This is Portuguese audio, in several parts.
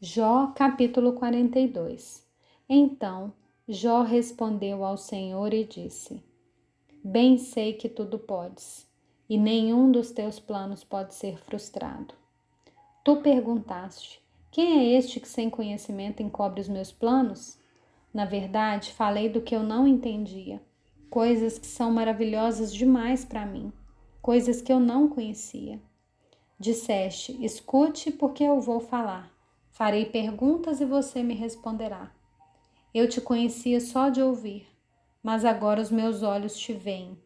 Jó capítulo 42 Então Jó respondeu ao Senhor e disse: Bem sei que tudo podes, e nenhum dos teus planos pode ser frustrado. Tu perguntaste: Quem é este que sem conhecimento encobre os meus planos? Na verdade, falei do que eu não entendia, coisas que são maravilhosas demais para mim, coisas que eu não conhecia. Disseste: Escute, porque eu vou falar. Farei perguntas e você me responderá. Eu te conhecia só de ouvir, mas agora os meus olhos te veem.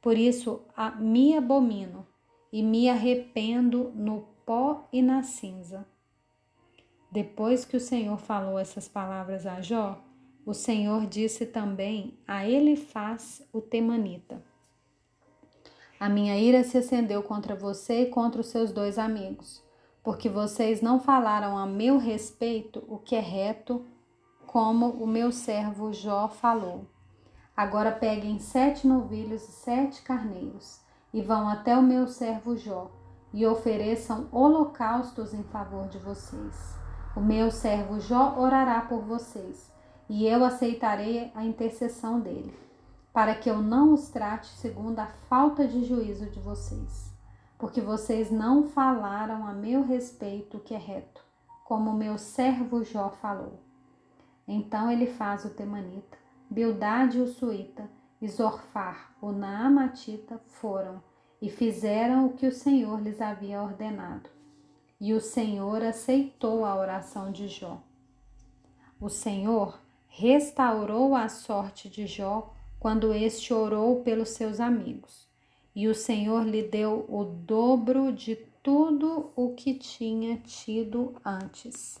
Por isso me abomino e me arrependo no pó e na cinza. Depois que o Senhor falou essas palavras a Jó, o Senhor disse também a Elifaz o temanita: A minha ira se acendeu contra você e contra os seus dois amigos porque vocês não falaram a meu respeito o que é reto, como o meu servo Jó falou. Agora peguem sete novilhos e sete carneiros, e vão até o meu servo Jó, e ofereçam holocaustos em favor de vocês. O meu servo Jó orará por vocês, e eu aceitarei a intercessão dele, para que eu não os trate segundo a falta de juízo de vocês porque vocês não falaram a meu respeito o que é reto, como meu servo Jó falou. Então ele faz o temanita, Bildade o suíta e Zorfar o naamatita foram e fizeram o que o Senhor lhes havia ordenado. E o Senhor aceitou a oração de Jó. O Senhor restaurou a sorte de Jó quando este orou pelos seus amigos e o Senhor lhe deu o dobro de tudo o que tinha tido antes.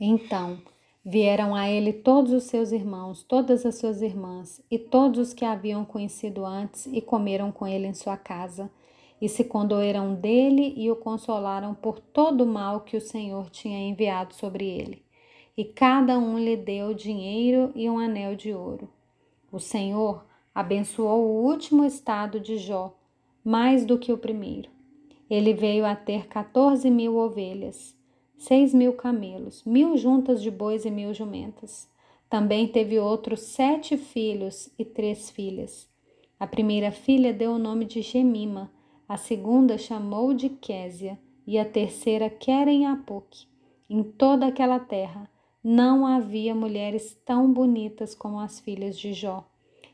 Então vieram a ele todos os seus irmãos, todas as suas irmãs e todos os que haviam conhecido antes e comeram com ele em sua casa e se condoeram dele e o consolaram por todo o mal que o Senhor tinha enviado sobre ele. E cada um lhe deu dinheiro e um anel de ouro. O Senhor abençoou o último estado de Jó, mais do que o primeiro. Ele veio a ter 14 mil ovelhas, seis mil camelos, mil juntas de bois e mil jumentas. Também teve outros sete filhos e três filhas. A primeira filha deu o nome de Gemima, a segunda chamou de Késia e a terceira Querem. Em toda aquela terra não havia mulheres tão bonitas como as filhas de Jó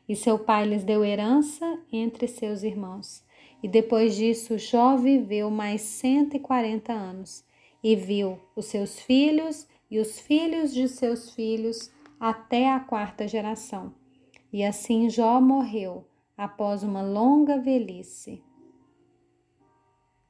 e seu pai lhes deu herança entre seus irmãos. E depois disso, Jó viveu mais cento e quarenta anos e viu os seus filhos e os filhos de seus filhos até a quarta geração. E assim Jó morreu após uma longa velhice.